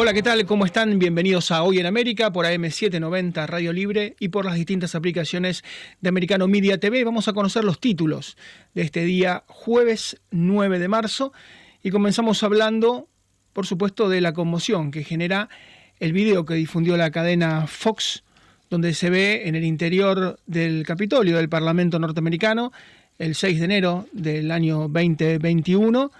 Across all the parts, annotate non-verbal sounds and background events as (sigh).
Hola, ¿qué tal? ¿Cómo están? Bienvenidos a Hoy en América por AM790 Radio Libre y por las distintas aplicaciones de Americano Media TV. Vamos a conocer los títulos de este día jueves 9 de marzo y comenzamos hablando, por supuesto, de la conmoción que genera el video que difundió la cadena Fox, donde se ve en el interior del Capitolio del Parlamento norteamericano el 6 de enero del año 2021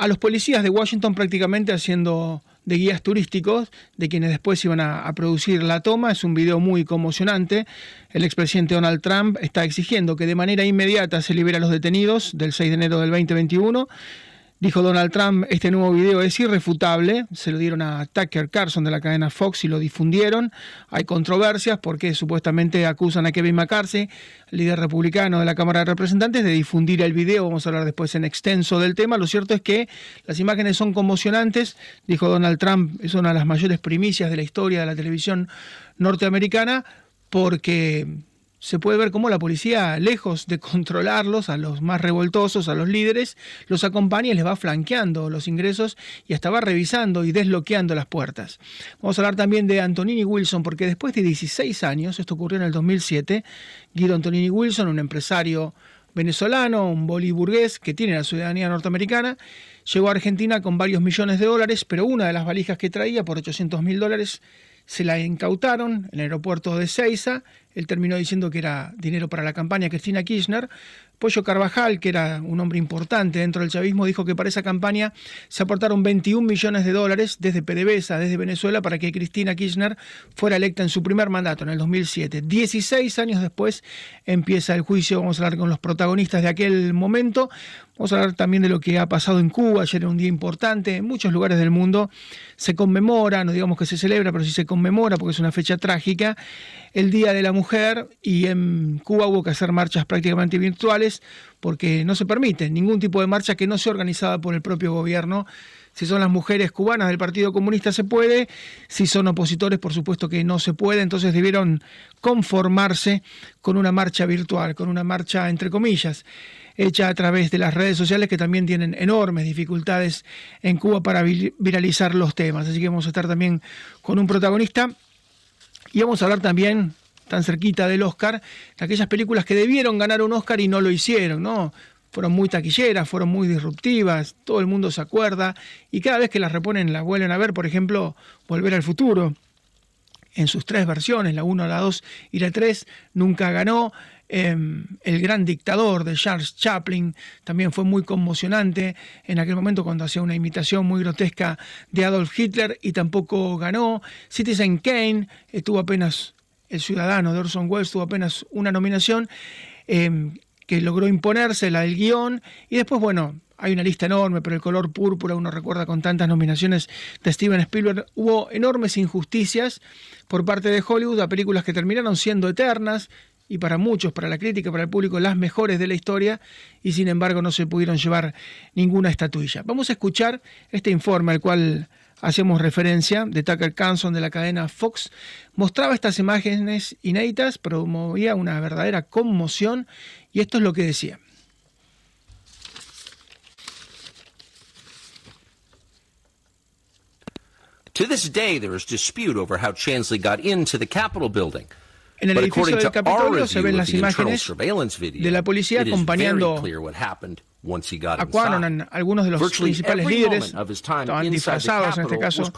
a los policías de Washington prácticamente haciendo de guías turísticos de quienes después iban a, producir la toma. Es un video muy conmocionante. El expresidente Donald Trump está exigiendo que de manera inmediata se libere a los detenidos del 6 de enero del 2021 Dijo Donald Trump, este nuevo video es irrefutable, se lo dieron a Tucker Carlson de la cadena Fox y lo difundieron. Hay controversias porque supuestamente acusan a Kevin McCarthy, líder republicano de la Cámara de Representantes, de difundir el video. Vamos a hablar después en extenso del tema. Lo cierto es que las imágenes son conmocionantes, dijo Donald Trump, es una de las mayores primicias de la historia de la televisión norteamericana porque se puede ver cómo la policía, lejos de controlarlos, a los más revoltosos, a los líderes, los acompaña y les va flanqueando los ingresos y hasta va revisando y desbloqueando las puertas. Vamos a hablar también de Antonini Wilson, porque después de 16 años, esto ocurrió en el 2007, Guido Antonini Wilson, un empresario venezolano, un boliburgués que tiene la ciudadanía norteamericana, llegó a Argentina con varios millones de dólares, pero una de las valijas que traía por 800 mil dólares se la incautaron en el aeropuerto de Ceiza. Él terminó diciendo que era dinero para la campaña Cristina Kirchner. Pollo Carvajal, que era un hombre importante dentro del chavismo, dijo que para esa campaña se aportaron 21 millones de dólares desde PDVSA, desde Venezuela, para que Cristina Kirchner fuera electa en su primer mandato, en el 2007. 16 años después empieza el juicio. Vamos a hablar con los protagonistas de aquel momento. Vamos a hablar también de lo que ha pasado en Cuba. Ayer era un día importante. En muchos lugares del mundo se conmemora, no digamos que se celebra, pero sí se conmemora porque es una fecha trágica, el Día de la Mujer. Y en Cuba hubo que hacer marchas prácticamente virtuales porque no se permite ningún tipo de marcha que no sea organizada por el propio gobierno. Si son las mujeres cubanas del Partido Comunista se puede, si son opositores por supuesto que no se puede, entonces debieron conformarse con una marcha virtual, con una marcha entre comillas hecha a través de las redes sociales que también tienen enormes dificultades en Cuba para viralizar los temas. Así que vamos a estar también con un protagonista y vamos a hablar también tan cerquita del Oscar, aquellas películas que debieron ganar un Oscar y no lo hicieron, ¿no? Fueron muy taquilleras, fueron muy disruptivas, todo el mundo se acuerda y cada vez que las reponen las vuelven a ver, por ejemplo, Volver al futuro en sus tres versiones, la 1, la 2 y la 3, nunca ganó. Em, el gran dictador de Charles Chaplin también fue muy conmocionante en aquel momento cuando hacía una imitación muy grotesca de Adolf Hitler y tampoco ganó. Citizen Kane tuvo apenas, el ciudadano de Orson Welles tuvo apenas una nominación em, que logró imponerse, la del guion, y después, bueno, hay una lista enorme, pero el color púrpura uno recuerda con tantas nominaciones de Steven Spielberg. Hubo enormes injusticias por parte de Hollywood a películas que terminaron siendo eternas, y para muchos, para la crítica, para el público, las mejores de la historia y sin embargo no se pudieron llevar ninguna estatuilla. Vamos a escuchar este informe al cual hacemos referencia de Tucker Carlson de la cadena Fox. Mostraba estas imágenes inéditas, promovía una verdadera conmoción y esto es lo que decía. To this day, there is dispute over how Chansley got into the Capitol building. En el edificio del Capitolio se ven las imágenes de la policía acompañando a Quanon, algunos de los principales líderes, estaban disfrazados en este caso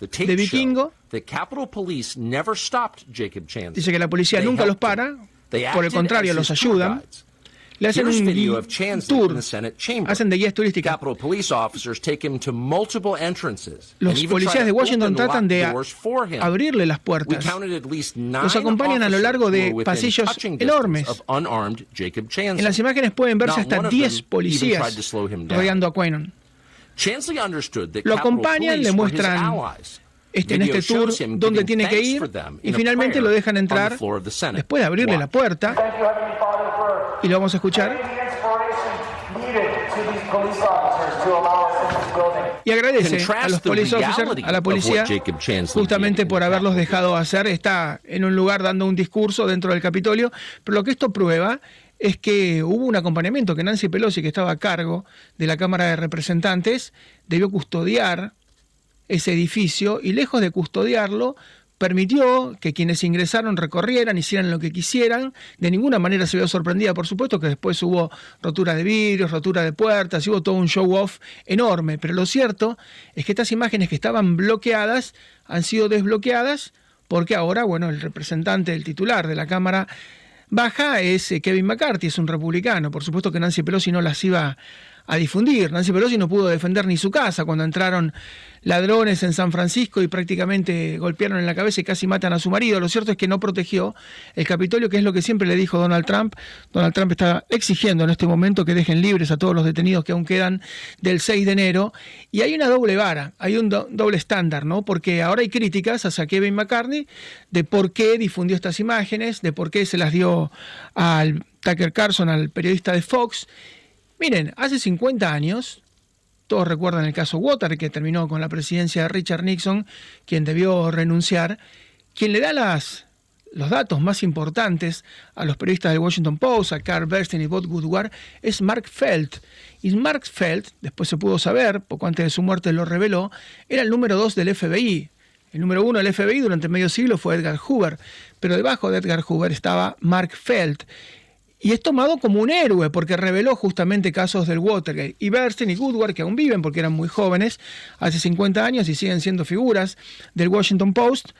de vikingo. Dice que la policía nunca los para, por el contrario, los ayudan le hacen un tour, hacen de guías turísticas. Los policías de Washington tratan de abrirle las puertas. Los acompañan a lo largo de pasillos enormes. En las imágenes pueden verse hasta 10 policías rodeando a Quenon. Lo acompañan, le muestran este, en este tour dónde tiene que ir y finalmente lo dejan entrar después de abrirle la puerta y lo vamos a escuchar. Y agradece a los police officers, a la policía, justamente por haberlos dejado hacer. Está en un lugar dando un discurso dentro del Capitolio, pero lo que esto prueba es que hubo un acompañamiento que Nancy Pelosi, que estaba a cargo de la Cámara de Representantes, debió custodiar ese edificio y lejos de custodiarlo, permitió que quienes ingresaron recorrieran, hicieran lo que quisieran. De ninguna manera se vio sorprendida, por supuesto, que después hubo rotura de vidrios, rotura de puertas, y hubo todo un show off enorme. Pero lo cierto es que estas imágenes que estaban bloqueadas han sido desbloqueadas porque ahora, bueno, el representante, el titular de la Cámara Baja es eh, Kevin McCarthy, es un republicano. Por supuesto que Nancy Pelosi no las iba a difundir. Nancy Pelosi no pudo defender ni su casa cuando entraron ladrones en San Francisco y prácticamente golpearon en la cabeza y casi matan a su marido. Lo cierto es que no protegió el Capitolio, que es lo que siempre le dijo Donald Trump. Donald Trump está exigiendo en este momento que dejen libres a todos los detenidos que aún quedan del 6 de enero. Y hay una doble vara, hay un doble estándar, ¿no? Porque ahora hay críticas hacia Kevin McCartney de por qué difundió estas imágenes, de por qué se las dio al Tucker Carlson, al periodista de Fox. Miren, hace 50 años, todos recuerdan el caso Water, que terminó con la presidencia de Richard Nixon, quien debió renunciar, quien le da los datos más importantes a los periodistas del Washington Post, a Carl Bernstein y Bob Woodward, es Mark Felt. Y Mark Felt, después se pudo saber, poco antes de su muerte lo reveló, era el número dos del FBI. El número uno del FBI durante medio siglo fue Edgar Hoover, pero debajo de Edgar Hoover estaba Mark Felt y es tomado como un héroe porque reveló justamente casos del Watergate. Y Bernstein y Goodward, que aún viven porque eran muy jóvenes, hace 50 años y siguen siendo figuras del Washington Post,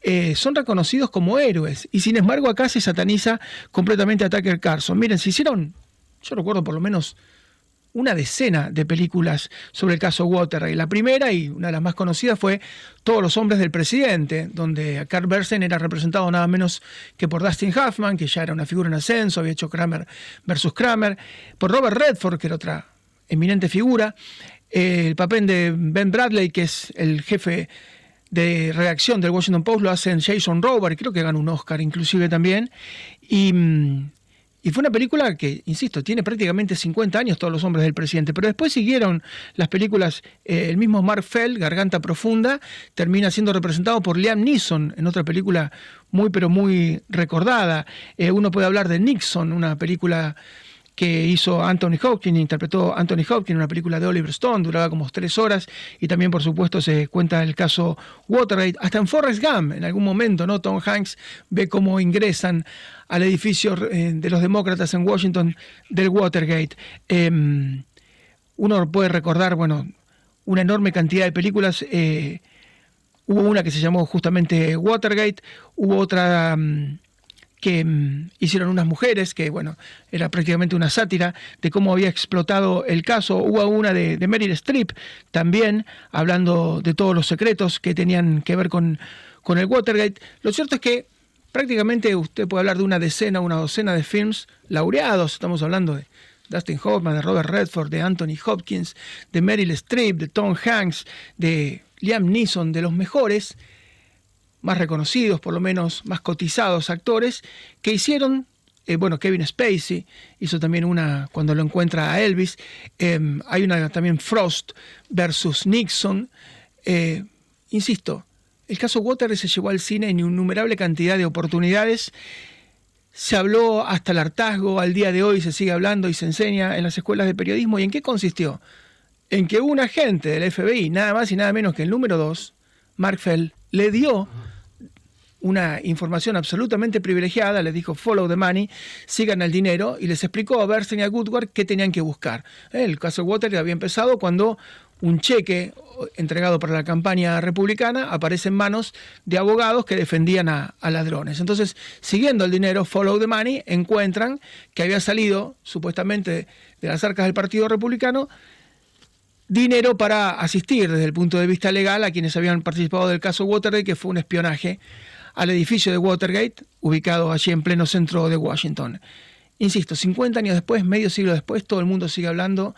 eh, son reconocidos como héroes. Y sin embargo acá se sataniza completamente a Tucker Carlson. Miren, se hicieron, yo recuerdo por lo menos una decena de películas sobre el caso Watergate. La primera y una de las más conocidas fue Todos los hombres del presidente, donde Carl Bersen era representado nada menos que por Dustin Hoffman, que ya era una figura en ascenso, había hecho Kramer versus Kramer, por Robert Redford, que era otra eminente figura, eh, el papel de Ben Bradley, que es el jefe de redacción del Washington Post, lo hacen Jason Robert, creo que ganó un Oscar inclusive también, y mm, y fue una película que, insisto, tiene prácticamente 50 años todos los hombres del presidente, pero después siguieron las películas, eh, el mismo Mark Fell, Garganta Profunda, termina siendo representado por Liam Neeson en otra película muy, pero muy recordada. Eh, uno puede hablar de Nixon, una película que hizo Anthony Hopkins, interpretó Anthony Hopkins en una película de Oliver Stone, duraba como tres horas, y también, por supuesto, se cuenta el caso Watergate. Hasta en Forrest Gump, en algún momento, ¿no? Tom Hanks ve cómo ingresan al edificio eh, de los demócratas en Washington del Watergate. Em, uno puede recordar, bueno, una enorme cantidad de películas. Eh, hubo una que se llamó justamente Watergate, hubo otra... Mm, que mm, hicieron unas mujeres, que bueno, era prácticamente una sátira de cómo había explotado el caso. Hubo una de, de Meryl Streep también, hablando de todos los secretos que tenían que ver con, con el Watergate. Lo cierto es que prácticamente usted puede hablar de una decena, una docena de films laureados, estamos hablando de Dustin Hoffman, de Robert Redford, de Anthony Hopkins, de Meryl Streep, de Tom Hanks, de Liam Neeson, de los mejores, más reconocidos, por lo menos más cotizados actores, que hicieron, eh, bueno, Kevin Spacey hizo también una cuando lo encuentra a Elvis, em, hay una también Frost versus Nixon, eh, insisto, el caso Water se llevó al cine en innumerable cantidad de oportunidades, se habló hasta el hartazgo, al día de hoy se sigue hablando y se enseña en las escuelas de periodismo, ¿y en qué consistió? En que un agente del FBI, nada más y nada menos que el número 2, Mark Fell, le dio una información absolutamente privilegiada, les dijo follow the money, sigan el dinero, y les explicó a Bernstein y a Goodward qué tenían que buscar. El caso Water había empezado cuando un cheque entregado para la campaña republicana aparece en manos de abogados que defendían a, a, ladrones. Entonces, siguiendo el dinero, follow the money, encuentran que había salido supuestamente de las arcas del Partido Republicano dinero para asistir desde el punto de vista legal a quienes habían participado del caso Watergate, que fue un espionaje al edificio de Watergate, ubicado allí en pleno centro de Washington. Insisto, 50 años después, medio siglo después, todo el mundo sigue hablando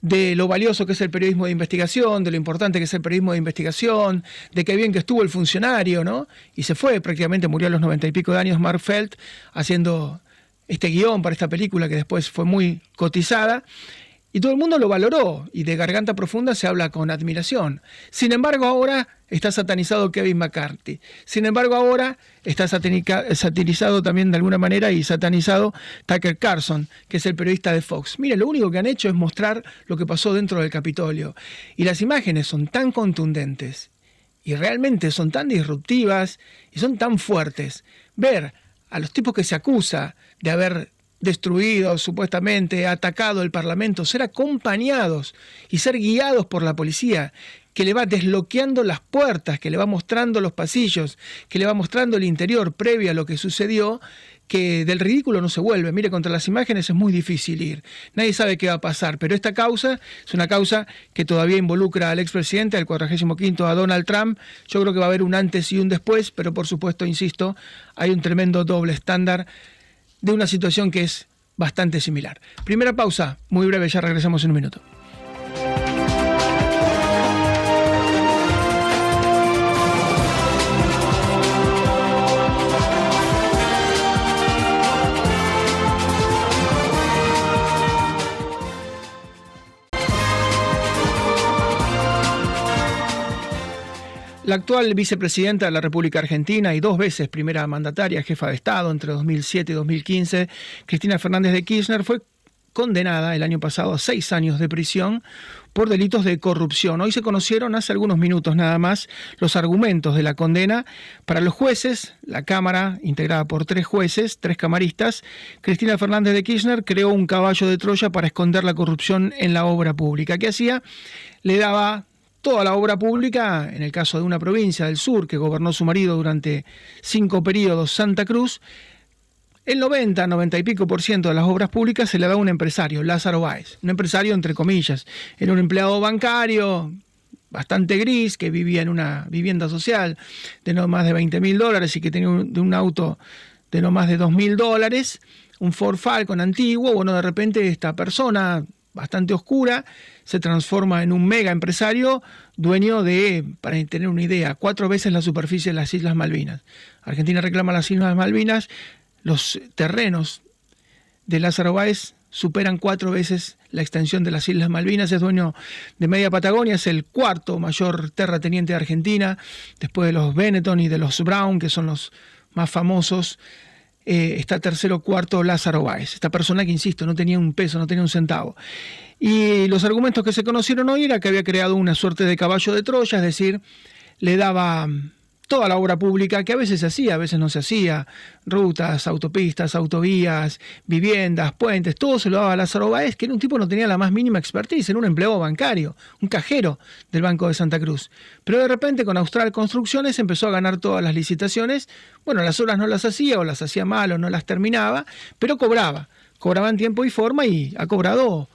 de lo valioso que es el periodismo de investigación, de lo importante que es el periodismo de investigación, de qué bien que estuvo el funcionario, ¿no? Y se fue, prácticamente murió a los noventa y pico de años Mark Felt haciendo este guion para esta película que después fue muy cotizada. Y todo el mundo lo valoró y de garganta profunda se habla con admiración. Sin embargo, ahora está satanizado Kevin McCarthy. Sin embargo, ahora está satirizado también de alguna manera y satanizado Tucker Carlson, que es el periodista de Fox. Mire, lo único que han hecho es mostrar lo que pasó dentro del Capitolio. Y las imágenes son tan contundentes y realmente son tan disruptivas y son tan fuertes. Ver a los tipos que se acusa de haber destruido, supuestamente atacado el Parlamento, ser acompañados y ser guiados por la policía, que le va desbloqueando las puertas, que le va mostrando los pasillos, que le va mostrando el interior previo a lo que sucedió, que del ridículo no se vuelve. Mire, contra las imágenes es muy difícil ir. Nadie sabe qué va a pasar, pero esta causa es una causa que todavía involucra al expresidente, al 45 a Donald Trump. Yo creo que va a haber un antes y un después, pero por supuesto, insisto, hay un tremendo doble estándar de una situación que es bastante similar. Primera pausa, muy breve, ya regresamos en un minuto. La actual vicepresidenta de la República Argentina y dos veces primera mandataria, jefa de Estado entre 2007 y 2015, Cristina Fernández de Kirchner, fue condenada el año pasado a seis años de prisión por delitos de corrupción. Hoy se conocieron hace algunos minutos nada más los argumentos de la condena. Para los jueces, la Cámara, integrada por tres jueces, tres camaristas, Cristina Fernández de Kirchner creó un caballo de Troya para esconder la corrupción en la obra pública. ¿Qué hacía? Le daba toda la obra pública, en el caso de una provincia del sur que gobernó su marido durante cinco periodos, Santa Cruz, el 90, 90 y pico por ciento de las obras públicas se le da a un empresario, Lázaro Báez, un empresario entre comillas, era un empleado bancario bastante gris que vivía en una vivienda social de no más de 20 mil dólares y que tenía un, un auto de no más de 2 mil dólares, un Ford Falcon antiguo, bueno, de repente esta persona bastante oscura, se transforma en un mega empresario dueño de, para tener una idea, cuatro veces la superficie de las Islas Malvinas. Argentina reclama las Islas Malvinas, los terrenos de Lázaro Báez superan cuatro veces la extensión de las Islas Malvinas, es dueño de media Patagonia, es el cuarto mayor terrateniente de Argentina, después de los Benetton y de los Brown, que son los más famosos eh, está tercero cuarto Lázaro Báez, esta persona que, insisto, no tenía un peso, no tenía un centavo. Y los argumentos que se conocieron hoy era que había creado una suerte de caballo de Troya, es decir, le daba toda la obra pública que a veces se hacía, a veces no se hacía, rutas, autopistas, autovías, viviendas, puentes, todo se lo daba a Lázaro Báez, que era un tipo no tenía la más mínima expertise, era un empleado bancario, un cajero del Banco de Santa Cruz. Pero de repente con Austral Construcciones empezó a ganar todas las licitaciones, bueno, las obras no las hacía o las hacía mal o no las terminaba, pero cobraba, cobraba en tiempo y forma y ha cobrado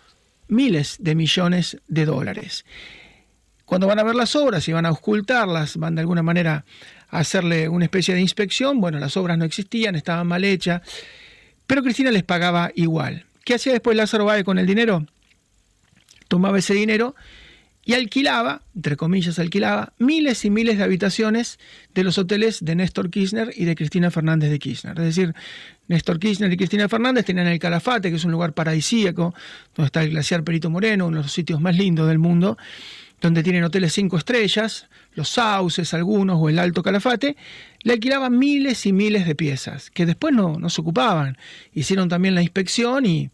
miles de millones de dólares. Cuando van a ver las obras y van a ocultarlas, van de alguna manera a hacerle una especie de inspección, bueno, las obras no existían, estaban mal hechas, pero Cristina les pagaba igual. ¿Qué hacía después Lázaro Báez con el dinero? Tomaba ese dinero y alquilaba, entre comillas alquilaba, miles y miles de habitaciones de los hoteles de Néstor Kirchner y de Cristina Fernández de Kirchner. Es decir, Néstor Kirchner y Cristina Fernández tenían el Calafate, que es un lugar paradisíaco, donde está el glaciar Perito Moreno, uno de los sitios más lindos del mundo, donde tienen hoteles cinco estrellas, los Sauces, algunos o el Alto Calafate, le alquilaban miles y miles de piezas, que después no, no se ocupaban. Hicieron también la inspección y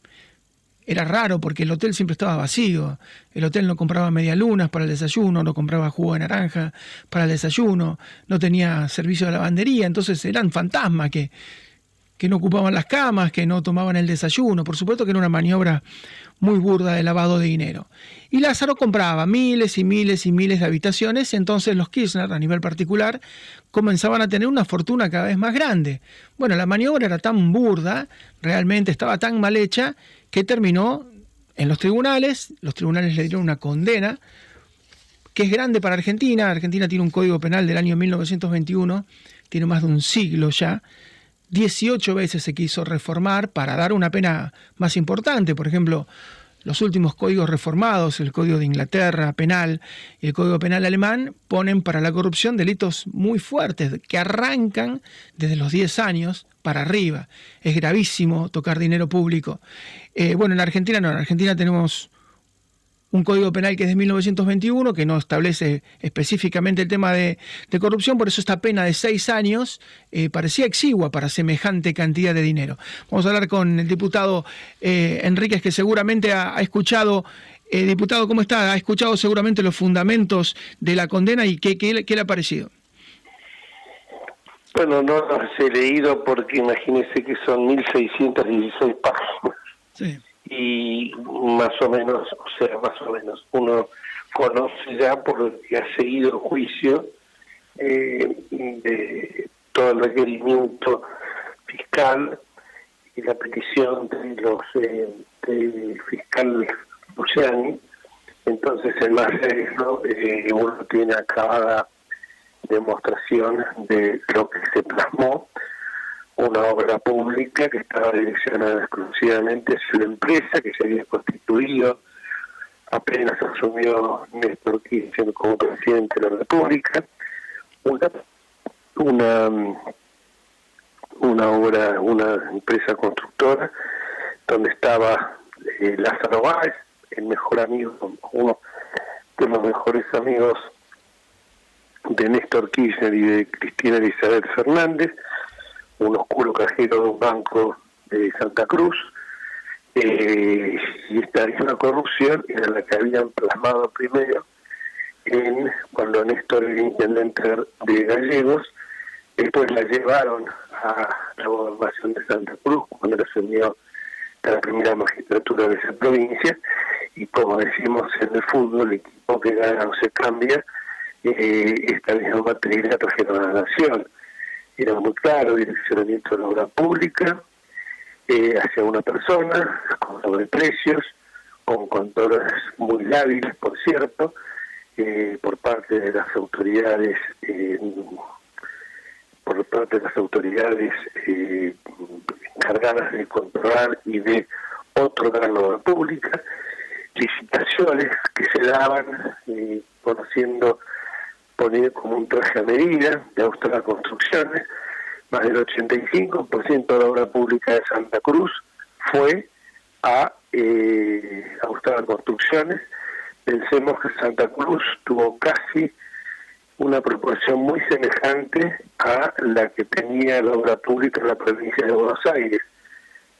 era raro porque el hotel siempre estaba vacío. El hotel no compraba medialunas para el desayuno, no compraba jugo de naranja para el desayuno, no tenía servicio de lavandería, entonces eran fantasmas que, que no ocupaban las camas, que no tomaban el desayuno. Por supuesto que era una maniobra muy burda de lavado de dinero. Y Lázaro compraba miles y miles y miles de habitaciones, entonces los Kirchner, a nivel particular, comenzaban a tener una fortuna cada vez más grande. Bueno, la maniobra era tan burda, realmente estaba tan mal hecha, que terminó en los tribunales, los tribunales le dieron una condena, que es grande para Argentina, Argentina tiene un código penal del año 1921, tiene más de un siglo ya, 18 veces se quiso reformar para dar una pena más importante. Por ejemplo, los últimos códigos reformados, el Código de Inglaterra penal y el Código Penal alemán, ponen para la corrupción delitos muy fuertes que arrancan desde los 10 años para arriba. Es gravísimo tocar dinero público. Eh, bueno, en Argentina no, en Argentina tenemos un código penal que es de 1921, que no establece específicamente el tema de, corrupción, por eso esta pena de seis años eh, parecía exigua para semejante cantidad de dinero. Vamos a hablar con el diputado eh, Enríquez, que seguramente ha, escuchado, eh, diputado, ¿cómo está? Ha escuchado seguramente los fundamentos de la condena y qué, qué, le ha parecido. Bueno, no los he leído porque imagínese que son 1.616 páginas. Sí y más o menos, o sea, más o menos, uno conoce ya por que ha seguido juicio eh, de todo el requerimiento fiscal y la petición de los eh, del fiscal Luciani. Entonces, en más de eso, eh, uno tiene acabada demostración de lo que se plasmó una obra pública que estaba direccionada exclusivamente hacia una empresa que se había constituido. Apenas asumió Néstor Kirchner como presidente de la República, una, una, una obra, una empresa constructora donde estaba eh, Lázaro Báez, el mejor amigo, uno de los mejores amigos de Néstor Kirchner y de Cristina Elizabeth Fernández, un oscuro cajero de un banco de Santa Cruz, eh, y esta es una corrupción era la que habían plasmado primero cuando Néstor era intendente de Gallegos, después la llevaron a la gobernación de Santa Cruz cuando la asumió la primera magistratura de esa provincia, y como decimos en el fútbol, el equipo que gana no se cambia, eh, esta misma materia trajeron a la nación era muy claro, direccionamiento de la obra pública eh, hacia una persona, con sobreprecios, con controles muy hábiles, por cierto, eh, por parte de las autoridades, eh, por parte de las autoridades encargadas de controlar y de otorgar la obra pública, licitaciones que se daban conociendo poner como un traje a medida de Austral Construcciones, más del 85% de la obra pública de Santa Cruz fue a eh, Construcciones. Pensemos que Santa Cruz tuvo casi una proporción muy semejante a la que tenía la obra pública en la provincia de Buenos Aires,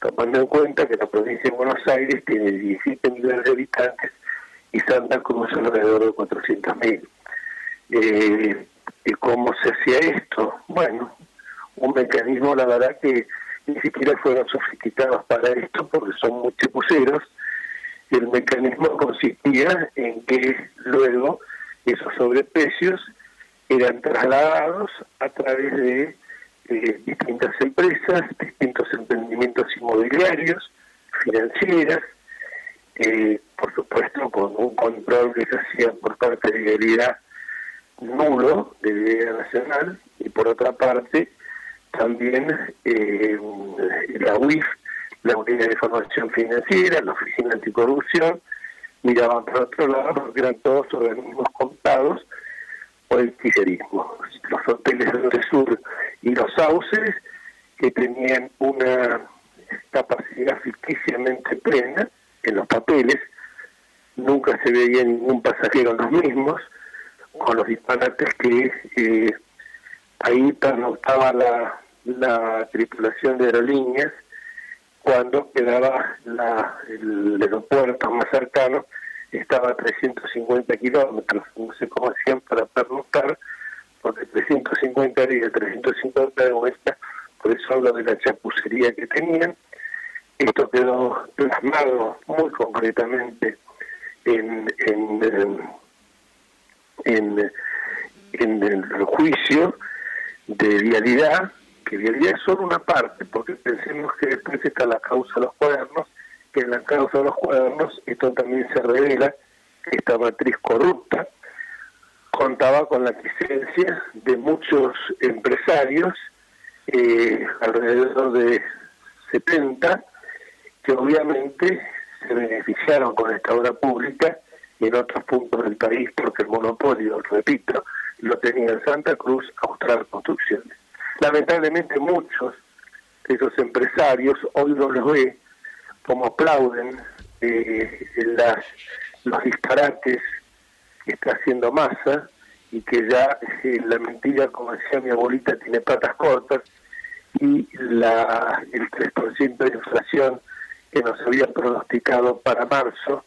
tomando en cuenta que la provincia de Buenos Aires tiene 17 millones de habitantes y Santa Cruz alrededor de 400.000. Eh, ¿Y cómo se hacía esto? Bueno, un mecanismo, la verdad, que ni siquiera fueron sofisticados para esto porque son muy chapuceros. El mecanismo consistía en que luego esos sobreprecios eran trasladados a través de eh, distintas empresas, distintos emprendimientos inmobiliarios, financieras, eh, por supuesto con un control que se hacía por parte de Realidad nulo de Vida Nacional y por otra parte también eh, la UIF, la Unidad de Información Financiera, la Oficina Anticorrupción, miraban por otro lado porque eran todos organismos contados por el kirchnerismo. Los hoteles del sur y los sauces que tenían una capacidad ficticiamente plena en los papeles, nunca se veía ningún pasajero en los mismos, con los disparates que eh, ahí pernoctaba la, la tripulación de aerolíneas cuando quedaba la, el aeropuerto más cercano estaba a 350 kilómetros, no sé cómo hacían para pernoctar, porque 350 era y 350 de vuelta, por eso hablo de la chapucería que tenían. Esto quedó plasmado muy concretamente en, en en, el juicio de vialidad, que vialidad es solo una parte, porque pensemos que después está la causa de los cuadernos, que en la causa de los cuadernos esto también se revela que esta matriz corrupta contaba con la presencia de muchos empresarios, eh, alrededor de 70, que obviamente se beneficiaron con esta obra pública en otros puntos del país, porque el monopolio, repito, lo tenía en Santa Cruz, Austral Construcciones. Lamentablemente muchos de esos empresarios hoy no los ve como aplauden eh, las los disparates que está haciendo masa y que ya eh, la mentira, como decía mi abuelita, tiene patas cortas y la, el 3% de inflación que nos había pronosticado para marzo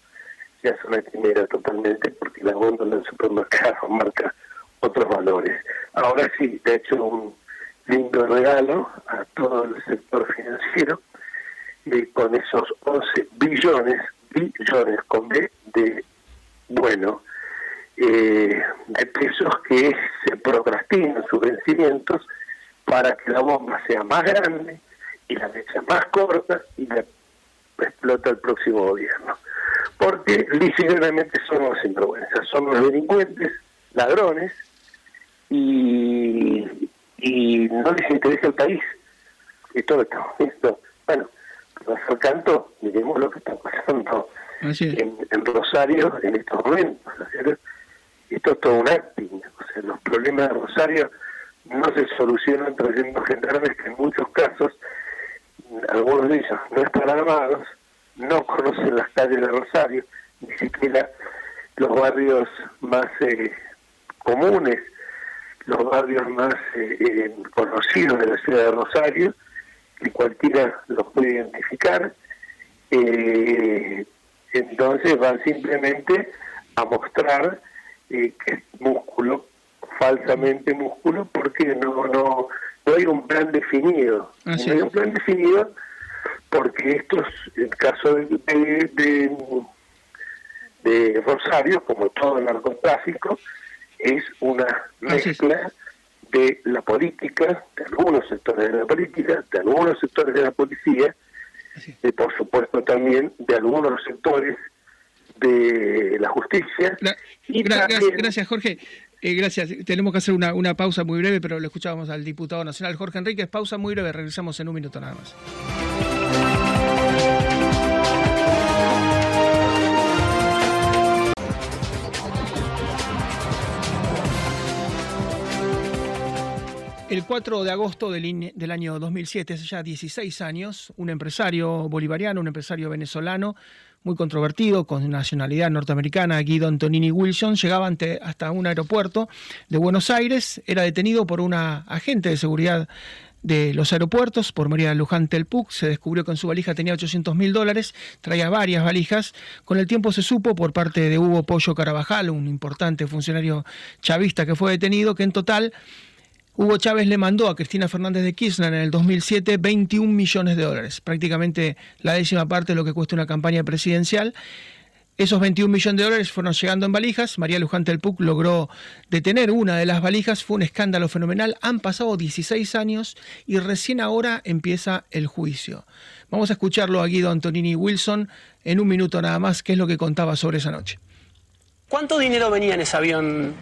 ya es una quimera totalmente porque la góndola del supermercado (laughs) marca otros valores. Ahora sí, de hecho, un lindo regalo a todo el sector financiero eh, con esos 11 billones, billones con B de bueno, eh, de pesos que se procrastinan sus vencimientos para que la bomba sea más grande y la mecha más corta y la explota el próximo gobierno. Porque lícitamente son los sinvergüenzas, son los delincuentes, ladrones, y, y no les interesa el país. Y todo esto, bueno, al canto, miremos lo que está pasando en, en, Rosario en estos momentos. Esto es todo un acting. O sea, los problemas de Rosario no se solucionan trayendo gendarmes que en muchos casos, algunos de ellos no están armados, no conocen las calles de Rosario, ni siquiera los barrios más eh, comunes, los barrios más eh, eh, conocidos de la ciudad de Rosario, que cualquiera los puede identificar. entonces van simplemente a mostrar que es músculo, falsamente músculo, porque no, no, no hay un plan definido. No hay un plan definido porque esto es el caso de, de, Rosario, como todo el narcotráfico, es una mezcla de la política, de algunos sectores de la política, de algunos sectores de la policía, y por supuesto también de algunos sectores de la justicia. gracias, Jorge. Eh, gracias. Tenemos que hacer una, una pausa muy breve, pero lo escuchábamos al diputado nacional Jorge Enríquez. Pausa muy breve, regresamos en un minuto nada más. El 4 de agosto del, año 2007, hace ya 16 años, un empresario bolivariano, un empresario venezolano, muy controvertido, con nacionalidad norteamericana, Guido Antonini Wilson, llegaba hasta un aeropuerto de Buenos Aires, era detenido por una agente de seguridad de los aeropuertos por María Luján Telpuc. Se descubrió que en su valija tenía 800 mil dólares, traía varias valijas. Con el tiempo se supo por parte de Hugo Pollo Carabajal, un importante funcionario chavista que fue detenido, que en total Hugo Chávez le mandó a Cristina Fernández de Kirchner en el 2007 21 millones de dólares, prácticamente la décima parte de lo que cuesta una campaña presidencial. Esos 21 millones de dólares fueron llegando en valijas. María Luján Telpuc logró detener una de las valijas. Fue un escándalo fenomenal. Han pasado 16 años y recién ahora empieza el juicio. Vamos a escucharlo a Guido Antonini Wilson en un minuto nada más, qué es lo que contaba sobre esa noche. ¿Cuánto dinero venía en ese avión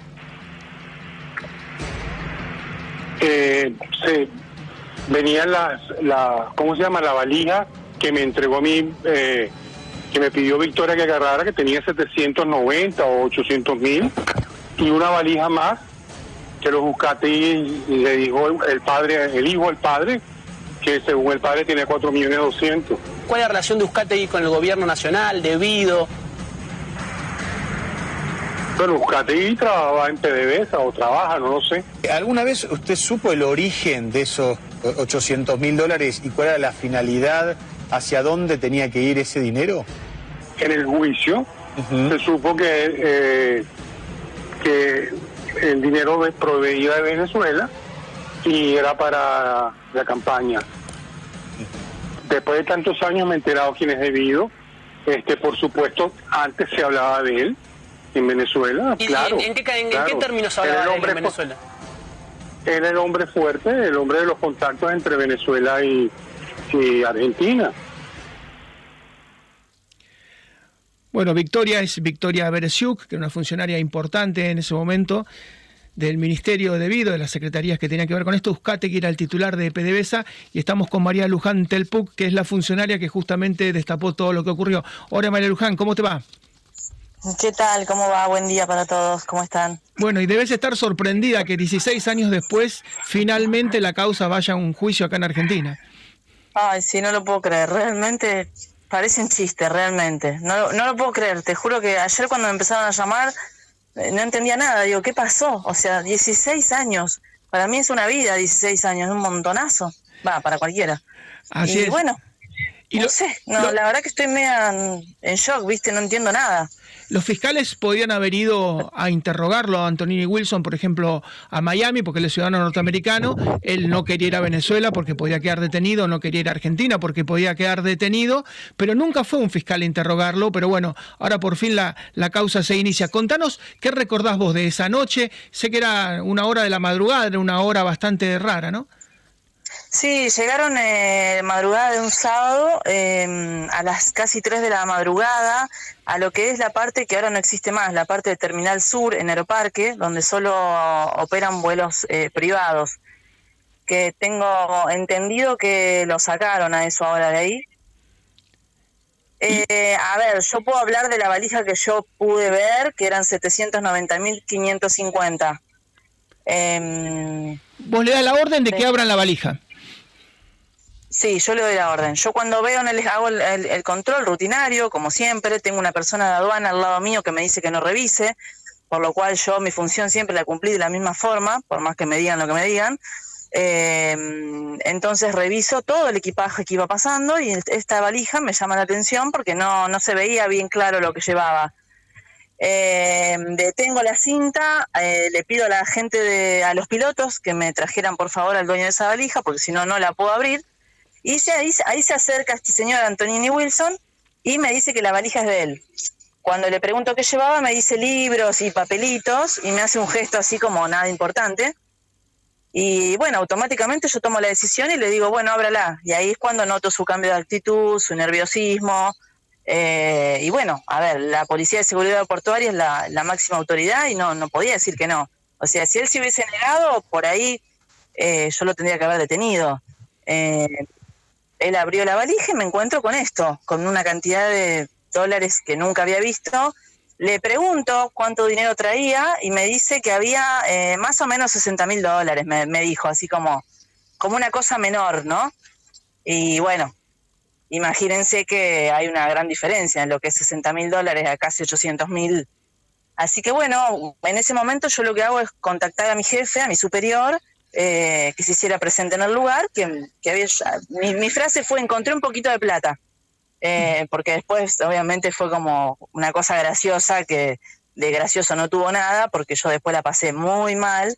eh, se venían las, la, ¿cómo se llama? La valija que me entregó a mí, eh, que me pidió Victoria que agarrara, que tenía 790 o 800 mil, y una valija más que los buscaste y, le dijo el padre, el hijo el padre, que según el padre tiene 4 millones 200. ¿Cuál es la relación de Euskategui con el gobierno nacional, debido? Bueno, y trabajaba en PDVSA o trabaja, no lo sé. ¿Alguna vez usted supo el origen de esos 800 mil dólares y cuál era la finalidad, hacia dónde tenía que ir ese dinero? En el juicio se supo que, eh, que el dinero proveía de Venezuela y era para la campaña. Después de tantos años me he enterado quién es debido. Este, por supuesto, antes se hablaba de él en Venezuela, claro. ¿En, qué, términos habla en Venezuela? Era el hombre fuerte, el hombre de los contactos entre Venezuela y, Argentina. Bueno, Victoria es Victoria Beresiuk, que era una funcionaria importante en ese momento del Ministerio de Debido, de las secretarías que tenían que ver con esto. Uzcate, que era el titular de PDVSA, y estamos con María Luján Telpuc, que es la funcionaria que justamente destapó todo lo que ocurrió. Hola María Luján, ¿cómo te va? ¿Qué tal? ¿Cómo va? Buen día para todos. ¿Cómo están? Bueno, y debes estar sorprendida que 16 años después finalmente la causa vaya a un juicio acá en Argentina. Ay, sí, no lo puedo creer. Realmente parece un chiste, realmente. No, no lo puedo creer. Te juro que ayer cuando me empezaron a llamar eh, no entendía nada. Digo, ¿qué pasó? O sea, 16 años. Para mí es una vida, 16 años, un montonazo. Va, para cualquiera. Así y es. bueno, Y no lo- sé, no, lo- la verdad que estoy media en shock, ¿viste? No entiendo nada. Los fiscales podían haber ido a interrogarlo a Antonini Wilson, por ejemplo, a Miami, porque él es ciudadano norteamericano. Él no quería ir a Venezuela porque podía quedar detenido, no quería ir a Argentina porque podía quedar detenido, pero nunca fue un fiscal a interrogarlo. Pero bueno, ahora por fin la, la causa se inicia. Contanos qué recordás vos de esa noche. Sé que era una hora de la madrugada, era una hora bastante rara, ¿no? Sí, llegaron eh, madrugada de un sábado eh, a las casi 3 de la madrugada a lo que es la parte que ahora no existe más, la parte de Terminal Sur en Aeroparque, donde solo operan vuelos eh, privados. Que tengo entendido que lo sacaron a eso ahora de ahí. Eh, a ver, yo puedo hablar de la valija que yo pude ver, que eran 790.550. Eh, Vos le das la orden de que abran la valija. Sí, yo le doy la orden. Yo cuando veo en el, hago el, el- el control rutinario, como siempre, tengo una persona de aduana al lado mío que me dice que no revise, por lo cual yo mi función siempre la cumplí de la misma forma, por más que me digan lo que me digan. Eh, entonces reviso todo el equipaje que iba pasando y esta valija me llama la atención porque no, no se veía bien claro lo que llevaba. Eh, la cinta, eh, le pido a la gente, de, a los pilotos que me trajeran por favor al dueño de esa valija, porque si no, no la puedo abrir. Y se, ahí, ahí se acerca este señor Antonini Wilson y me dice que la valija es de él. Cuando le pregunto qué llevaba, me dice libros y papelitos y me hace un gesto así como nada importante. Y bueno, automáticamente yo tomo la decisión y le digo, bueno, ábrala. Y ahí es cuando noto su cambio de actitud, su nerviosismo. Eh, y bueno, a ver, la Policía de Seguridad Portuaria es la, máxima autoridad y no, no podía decir que no. O sea, si él se hubiese negado, por ahí eh, yo lo tendría que haber detenido. Eh, él abrió la valija y me encuentro con esto, con una cantidad de dólares que nunca había visto. Le pregunto cuánto dinero traía y me dice que había eh, más o menos 60 mil dólares, me, me dijo, así como, como una cosa menor, ¿no? Y bueno, imagínense que hay una gran diferencia en lo que es 60 mil dólares a casi 800 mil. Así que bueno, en ese momento yo lo que hago es contactar a mi jefe, a mi superior, eh, que se hiciera presente en el lugar, que, que había, mi, mi frase fue encontré un poquito de plata, eh, porque después obviamente fue como una cosa graciosa que de gracioso no tuvo nada, porque yo después la pasé muy mal.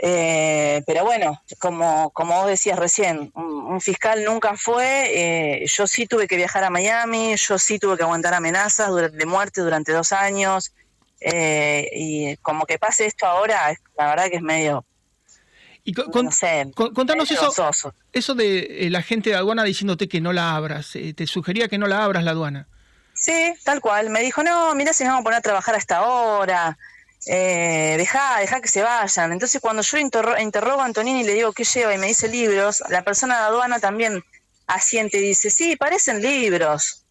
Eh, pero bueno, como, como vos decías recién, un, un fiscal nunca fue, eh, yo sí tuve que viajar a Miami, yo sí tuve que aguantar amenazas de muerte durante dos años, eh, y como que pase esto ahora, la verdad que es medio, Y con- con- no sé, con- contanos medio eso, eso de eh, la gente de aduana diciéndote que no la abras. eh, te sugería que no la abras la aduana. Sí, tal cual. Me dijo, no, mira si nos vamos a poner a trabajar a esta hora. Eh, deja, deja que se vayan. Entonces cuando yo interro- interrogo a Antonini y le digo qué lleva y me dice libros, la persona de aduana también asiente y dice, sí, parecen libros.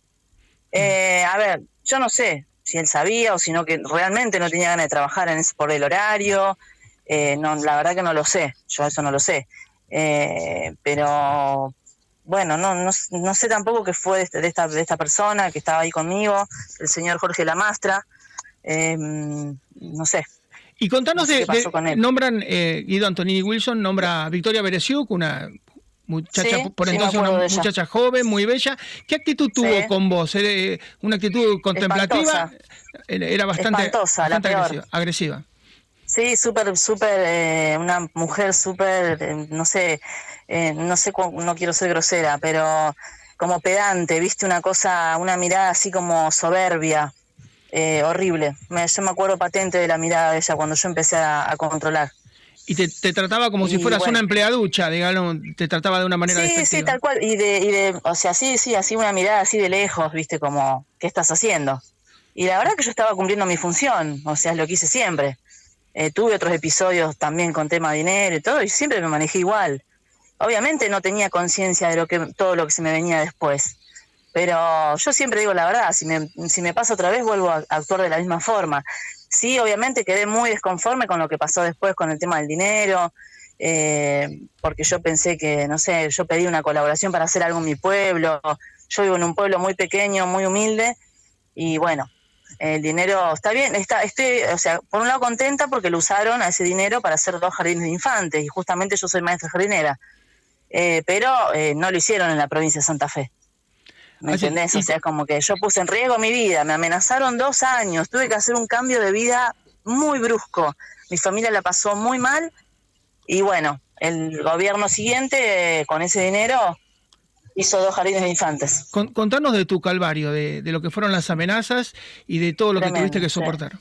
Eh, a ver, yo no sé si él sabía o si no que realmente no tenía ganas de trabajar en ese, por el horario. Eh, no, la verdad que no lo sé, yo eso no lo sé. Eh, pero bueno, no, no, no sé tampoco qué fue de, este- de esta, de esta persona que estaba ahí conmigo, el señor Jorge Lamastra. Eh, no sé. Y contanos No sé de, qué pasó de- con él. nombran eh, Guido Antonini Wilson, nombra a Victoria Beresiuk, una muchacha, Sí, por entonces una muchacha joven, muy bella. ¿Qué actitud tuvo Sí. con vos? ¿Era ¿Una actitud contemplativa? Espantosa. Era bastante, Espantosa, la bastante agresiva, agresiva. Sí, súper, súper, eh, una mujer súper, eh, no sé, eh, no sé, no quiero ser grosera, pero como pedante, viste una cosa, una mirada así como soberbia, eh, horrible. Me, yo me acuerdo patente de la mirada de ella cuando yo empecé a, a controlar. Y te, te trataba como si fueras bueno. una empleaducha, digamos, te trataba de una manera Sí, despectiva. sí, tal cual. Y de, y de, o sea, sí, sí, así una mirada así de lejos, viste, como, ¿qué estás haciendo? Y la verdad que yo estaba cumpliendo mi función, o sea, es lo que hice siempre. Eh, tuve otros episodios también con tema de dinero y todo, y siempre me manejé igual. Obviamente no tenía conciencia de lo que todo lo que se me venía después. Pero yo siempre digo la verdad, si me, si me pasa otra vez vuelvo a actuar de la misma forma. Sí, obviamente quedé muy desconforme con lo que pasó después con el tema del dinero, eh, porque yo pensé que, no sé, yo pedí una colaboración para hacer algo en mi pueblo Yo vivo en un pueblo muy pequeño, muy humilde, y bueno, el dinero está bien, está, estoy, o sea, por un lado contenta porque lo usaron a ese dinero para hacer dos jardines de infantes, y justamente yo soy maestra jardinera, eh, pero eh, no lo hicieron en la provincia de Santa Fe. ¿Me entendés? O sea, como que yo puse en riesgo mi vida, me amenazaron dos años, tuve que hacer un cambio de vida muy brusco. Mi familia la pasó muy mal y bueno, el gobierno siguiente con ese dinero hizo dos jardines de infantes. contanos de tu calvario, de, lo que fueron las amenazas y de todo lo que tuviste que soportar.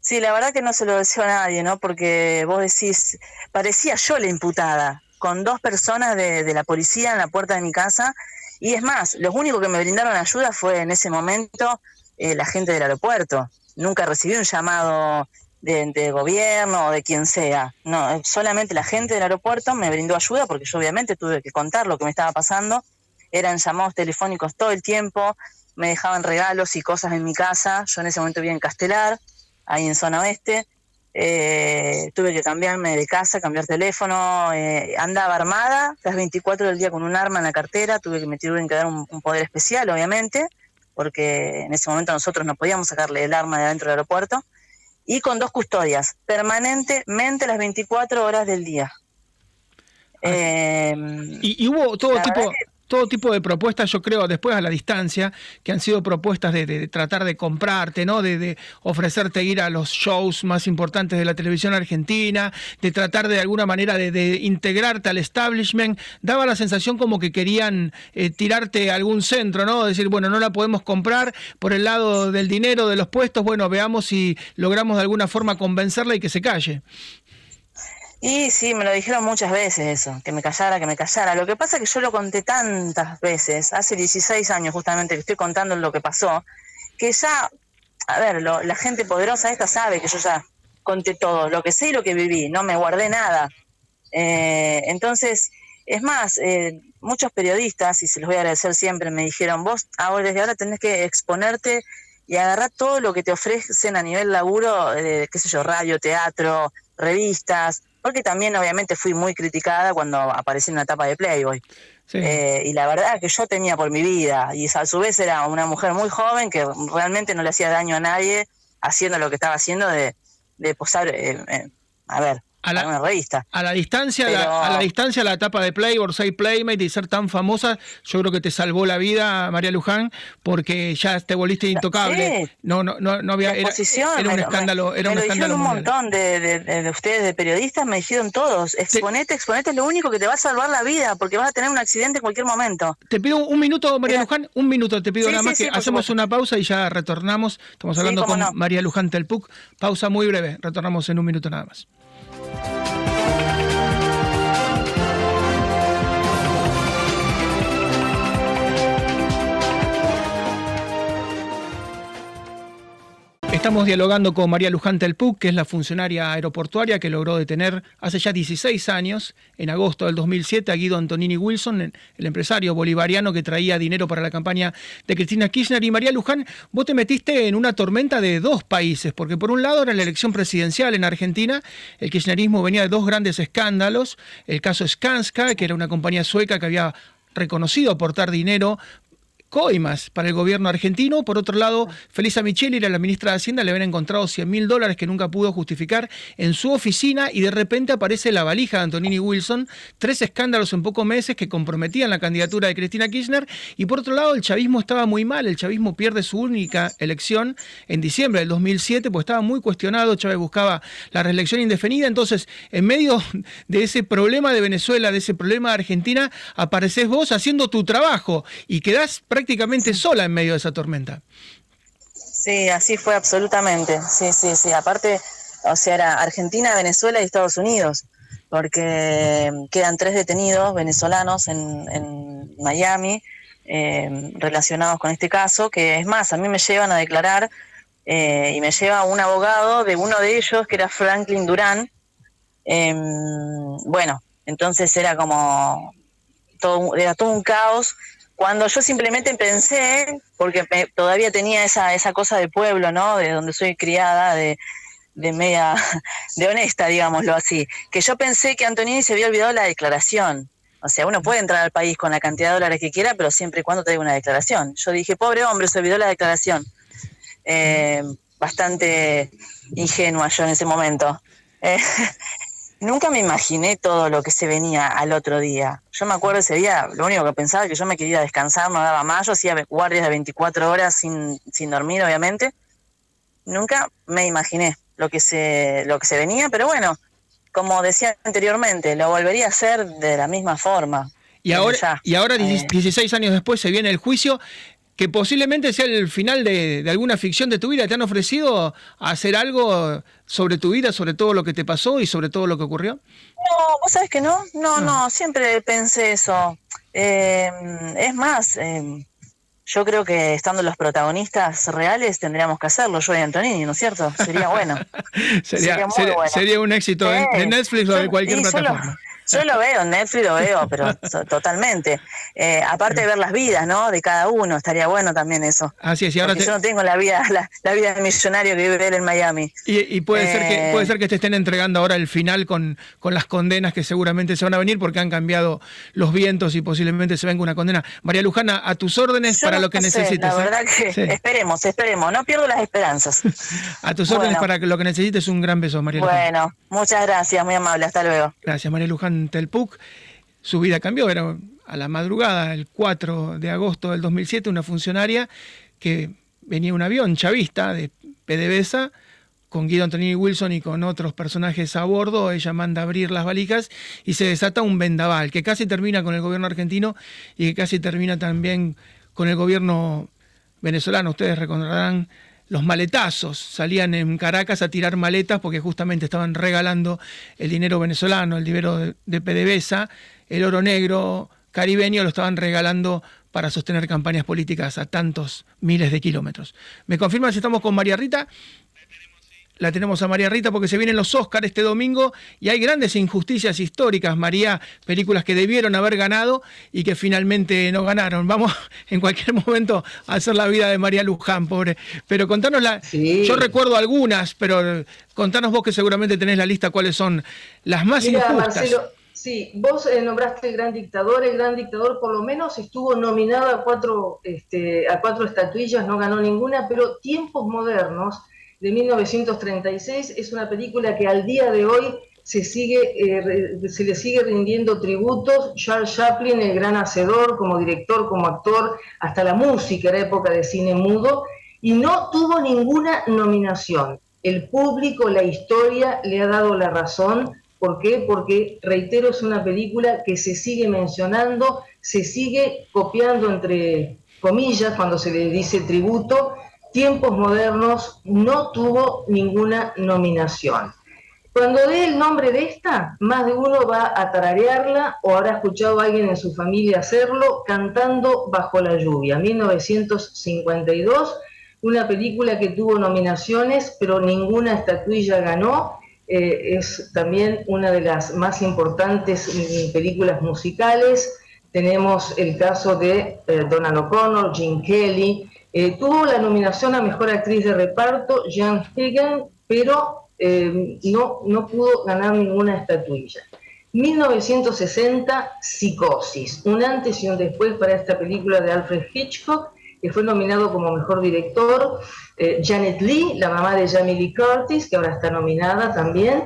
Sí. la verdad que no se lo deseo a nadie, ¿no? Porque vos decís, parecía yo la imputada, con dos personas de, de la policía en la puerta de mi casa y es más, los únicos que me brindaron ayuda fue en ese momento eh, la gente del aeropuerto. Nunca recibí un llamado de, gobierno o de quien sea. No, solamente la gente del aeropuerto me brindó ayuda porque yo obviamente tuve que contar lo que me estaba pasando. Eran llamados telefónicos todo el tiempo, me dejaban regalos y cosas en mi casa. Yo en ese momento vivía en Castelar, ahí en zona oeste. Eh, tuve que cambiarme de casa, cambiar teléfono, eh, andaba armada, las 24 del día con un arma en la cartera, tuve que me tuvieron que dar un, poder especial, obviamente, porque en ese momento nosotros no podíamos sacarle el arma de adentro del aeropuerto, y con dos custodias, permanentemente las 24 horas del día. Ah, eh, y, hubo todo tipo todo tipo de propuestas, yo creo, después a la distancia, que han sido propuestas de, tratar de comprarte, ¿no? De, ofrecerte ir a los shows más importantes de la televisión argentina, de tratar de alguna manera de, integrarte al establishment. Daba la sensación como que querían eh, tirarte a algún centro, ¿no? Decir, bueno, no la podemos comprar por el lado del dinero, de los puestos, bueno, veamos si logramos de alguna forma convencerla y que se calle. Y sí, me lo dijeron muchas veces eso, que me callara, que me callara. Lo que pasa es que yo lo conté tantas veces, hace 16 años justamente que estoy contando lo que pasó, que ya, a ver, la gente poderosa esta sabe que yo ya conté todo, lo que sé y lo que viví, no me guardé nada. Eh, entonces, es más, eh, muchos periodistas, y se los voy a agradecer siempre, me dijeron, vos ahora desde ahora tenés que exponerte y agarrar todo lo que te ofrecen a nivel laburo, de, qué sé yo, radio, teatro, revistas, porque también obviamente fui muy criticada cuando aparecí en una etapa de Playboy. Eh, y la verdad que yo tenía por mi vida, y a su vez era una mujer muy joven que realmente no le hacía daño a nadie haciendo lo que estaba haciendo de, de posar, eh, eh, a ver, a la, revista. A la distancia, la, a la distancia, la etapa de Playboy, ser Playmate y ser tan famosa, yo creo que te salvó la vida, María Luján, porque ya te volviste intocable. No, no, no, no había. Era, era, un escándalo. Era un escándalo. un montón de, de, ustedes, de periodistas, me dijeron todos: exponete, exponete es lo único que te va a salvar la vida, porque vas a tener un accidente en cualquier momento. Te pido un minuto, María Luján, un minuto, te pido nada más que hacemos una pausa y ya retornamos. Estamos hablando con María Luján Telpuc. Pausa muy breve, retornamos en un minuto nada más. Estamos dialogando con María Luján Telpuc, que es la funcionaria aeroportuaria que logró detener hace ya 16 años, en agosto del 2007, a Guido Antonini Wilson, el empresario bolivariano que traía dinero para la campaña de Cristina Kirchner. Y María Luján, vos te metiste en una tormenta de dos países, porque por un lado era la elección presidencial en Argentina, el kirchnerismo venía de dos grandes escándalos, el caso Skanska, que era una compañía sueca que había reconocido aportar dinero coimas para el gobierno argentino. Por otro lado, Felisa Micheli la ministra de Hacienda, le habían encontrado 100 mil dólares que nunca pudo justificar en su oficina y de repente aparece la valija de Antonini Wilson, tres escándalos en pocos meses que comprometían la candidatura de Cristina Kirchner y por otro lado el chavismo estaba muy mal, el chavismo pierde su única elección en diciembre del 2007, pues estaba muy cuestionado, Chávez buscaba la reelección indefinida, entonces en medio de ese problema de Venezuela, de ese problema de Argentina, apareces vos haciendo tu trabajo y quedás prácticamente sola en medio de esa tormenta. Sí, así fue absolutamente. Sí, sí, sí. Aparte, o sea, era Argentina, Venezuela y Estados Unidos, porque quedan tres detenidos venezolanos en, Miami eh, relacionados con este caso, que es más, a mí me llevan a declarar eh, y me lleva un abogado de uno de ellos, que era Franklin Durán. Em, bueno, entonces era como todo, era todo un caos cuando yo simplemente pensé, porque todavía tenía esa, esa cosa de pueblo, ¿no? De donde soy criada, de, de media, de honesta, digámoslo así, que yo pensé que Antonini se había olvidado la declaración. O sea, uno puede entrar al país con la cantidad de dólares que quiera, pero siempre y cuando traiga una declaración. Yo dije, pobre hombre, se olvidó la declaración. Eh, bastante ingenua yo en ese momento. Eh, nunca me imaginé todo lo que se venía al otro día. Yo me acuerdo ese día, lo único que pensaba es que yo me quería descansar, no daba más, yo hacía guardias de 24 horas sin, sin dormir, obviamente. Nunca me imaginé lo que se, lo que se venía, pero bueno, como decía anteriormente, lo volvería a hacer de la misma forma. Y ahora, y ahora 16 eh. años después se viene el juicio que posiblemente sea el final de, alguna ficción de tu vida. ¿Te han ofrecido hacer algo sobre tu vida, sobre todo lo que te pasó y sobre todo lo que ocurrió? No, vos sabés que no, no, no, siempre pensé eso. Eh, es más, eh, yo creo que estando los protagonistas reales tendríamos que hacerlo, yo y Antonini, ¿no es cierto? Sería bueno. (laughs) sería, sería, un éxito de Netflix o de cualquier plataforma. Yo lo veo, en Netflix lo veo, pero (laughs) totalmente. Eh, aparte de ver las vidas, ¿no? De cada uno, estaría bueno también eso. Así es, y ahora yo no tengo la vida, la, vida de millonario que vive él en Miami. Y, puede ser que puede ser que te estén entregando ahora el final con, con las condenas que seguramente se van a venir porque han cambiado los vientos y posiblemente se venga una condena. María Lujana, a tus órdenes para lo que necesites. La ¿eh? verdad que esperemos, esperemos, no pierdo las esperanzas. (laughs) a tus órdenes para lo que necesites, un gran beso, María Lujana. Bueno, muchas gracias, muy amable, hasta luego. Gracias, María Telpuc, su vida cambió, era a la madrugada, el 4 de agosto del 2007, una funcionaria que venía un avión chavista de PDVSA con Guido Antonini Wilson y con otros personajes a bordo, ella manda abrir las valijas y se desata un vendaval que casi termina con el gobierno argentino y que casi termina también con el gobierno venezolano. Ustedes recordarán los maletazos, salían en Caracas a tirar maletas porque justamente estaban regalando el dinero venezolano, el dinero de, PDVSA, el oro negro caribeño lo estaban regalando para sostener campañas políticas a tantos miles de kilómetros. ¿Me confirman si estamos con María Rita? La tenemos a María Rita porque se vienen los Oscars este domingo y hay grandes injusticias históricas, María, películas que debieron haber ganado y que finalmente no ganaron. Vamos (laughs) en cualquier momento a hacer la vida de María Luján, pobre. Pero contanos la... Yo recuerdo algunas, pero contanos vos que seguramente tenés la lista cuáles son las más injustas. Marcelo, sí, vos eh, nombraste el gran dictador, el gran dictador por lo menos estuvo nominado a cuatro, este, a cuatro estatuillas, no ganó ninguna, pero tiempos modernos de 1936. Es una película que al día de hoy se, sigue, eh, se le sigue rindiendo tributos. Charles Chaplin, el gran hacedor, como director, como actor, hasta la música, era época de cine mudo, y no tuvo ninguna nominación. El público, la historia le ha dado la razón. ¿Por qué? Porque, reitero, es una película que se sigue mencionando, se sigue copiando entre comillas cuando se le dice tributo, Tiempos Modernos no tuvo ninguna nominación. Cuando dé el nombre de esta, más de uno va a tararearla o habrá escuchado a alguien en su familia hacerlo cantando Bajo la lluvia, 1952, una película que tuvo nominaciones pero ninguna estatuilla ganó. Eh, es también una de las más importantes mm, películas musicales. Tenemos el caso de eh, Donald O'Connor, Jim Kelly, eh, tuvo la nominación a Mejor Actriz de Reparto, Jan Hagen, pero eh, no, no pudo ganar ninguna estatuilla. 1960, Psicosis, un antes y un después para esta película de Alfred Hitchcock, que fue nominado como mejor director. Eh, Janet Lee, la mamá de Jamie Lee Curtis, que ahora está nominada también,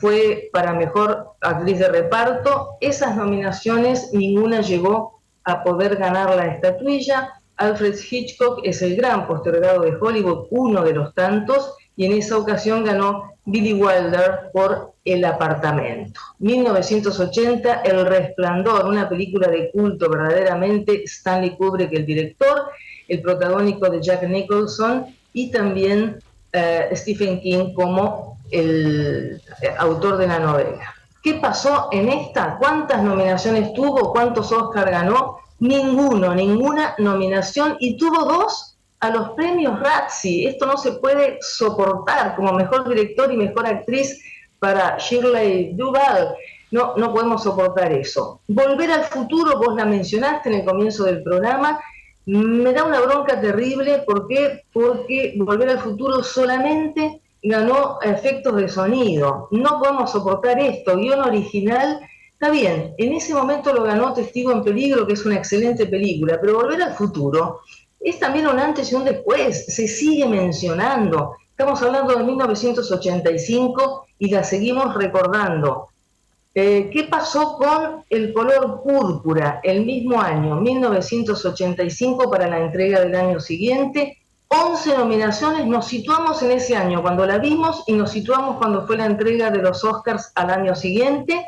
fue para mejor actriz de reparto. Esas nominaciones ninguna llegó a poder ganar la estatuilla. Alfred Hitchcock es el gran postergado de Hollywood, uno de los tantos, y en esa ocasión ganó Billy Wilder por El apartamento. 1980, El Resplandor, una película de culto verdaderamente, Stanley Kubrick el director, el protagónico de Jack Nicholson y también eh, Stephen King como el eh, autor de la novela. ¿Qué pasó en esta? ¿Cuántas nominaciones tuvo? ¿Cuántos Oscar ganó? Ninguno, ninguna nominación y tuvo dos a los premios Razzie. Esto no se puede soportar como mejor director y mejor actriz para Shirley Duvall. No, no podemos soportar eso. Volver al futuro, vos la mencionaste en el comienzo del programa, me da una bronca terrible. ¿Por qué? Porque Volver al futuro solamente ganó efectos de sonido. No podemos soportar esto. Guión original Está bien, en ese momento lo ganó Testigo en Peligro, que es una excelente película, pero Volver al Futuro es también un antes y un después, se sigue mencionando. Estamos hablando de 1985 y la seguimos recordando. Eh, ¿Qué pasó con el color púrpura el mismo año, 1985, para la entrega del año siguiente? 11 nominaciones, nos situamos en ese año cuando la vimos y nos situamos cuando fue la entrega de los Oscars al año siguiente.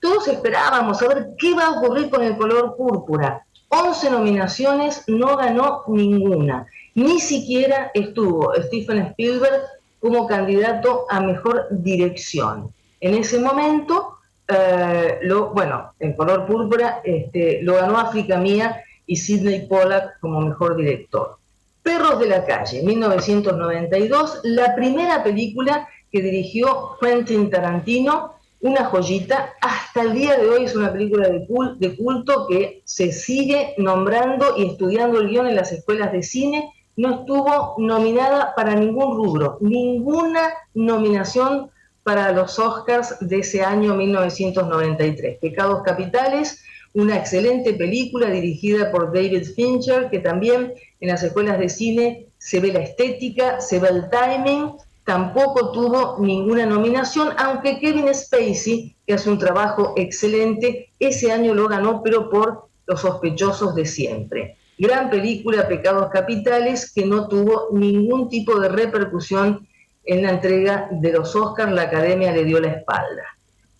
Todos esperábamos a ver qué va a ocurrir con el color púrpura. 11 nominaciones, no ganó ninguna. Ni siquiera estuvo Stephen Spielberg como candidato a mejor dirección. En ese momento, eh, bueno, en color púrpura este, lo ganó África Mía y Sidney Pollack como mejor director. Perros de la calle, 1992, la primera película que dirigió Quentin Tarantino, una joyita, hasta el día de hoy es una película de, de culto que se sigue nombrando y estudiando el guion en las escuelas de cine, no estuvo nominada para ningún rubro, ninguna nominación para los Oscars de ese año 1993. Pecados Capitales, una excelente película dirigida por David Fincher, que también en las escuelas de cine se ve la estética, se ve el timing, tampoco tuvo ninguna nominación, aunque Kevin Spacey, que hace un trabajo excelente, ese año lo ganó, pero por Los sospechosos de siempre. Gran película, Pecados Capitales, que no tuvo ningún tipo de repercusión en la entrega de los Oscars, la Academia le dio la espalda.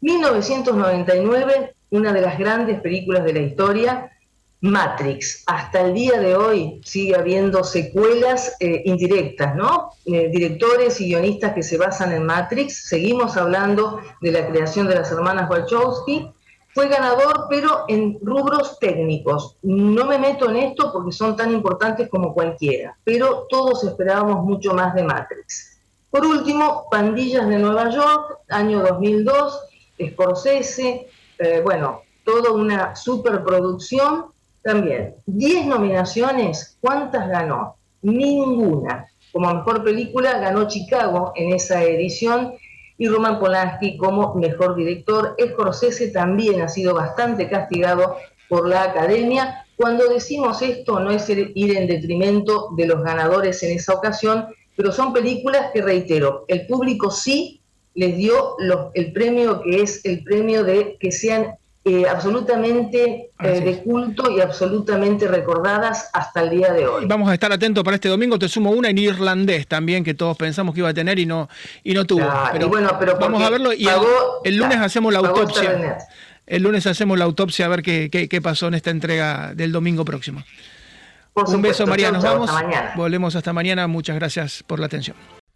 1999, una de las grandes películas de la historia, Matrix. Hasta el día de hoy sigue habiendo secuelas eh, indirectas, ¿no? Eh, directores y guionistas que se basan en Matrix. Seguimos hablando de la creación de las hermanas Wachowski. Fue ganador, pero en rubros técnicos. No me meto en esto porque son tan importantes como cualquiera, pero todos esperábamos mucho más de Matrix. Por último, Pandillas de Nueva York, año 2002, Scorsese, eh, bueno, toda una superproducción. También, 10 nominaciones, ¿cuántas ganó? Ninguna. Como mejor película ganó Chicago en esa edición y Roman Polanski como mejor director. Scorsese también ha sido bastante castigado por la academia. Cuando decimos esto no es ir en detrimento de los ganadores en esa ocasión, pero son películas que, reitero, el público sí les dio el premio que es el premio de que sean eh, absolutamente eh, de culto y absolutamente recordadas hasta el día de hoy. Vamos a estar atentos para este domingo. Te sumo una en irlandés también que todos pensamos que iba a tener y no y no tuvo. pero, bueno, pero vamos a verlo y el, lunes hacemos la autopsia. El lunes hacemos la autopsia a ver qué, qué pasó en esta entrega del domingo próximo. Un beso, María. Nos vamos. Volvemos hasta mañana. Muchas gracias por la atención.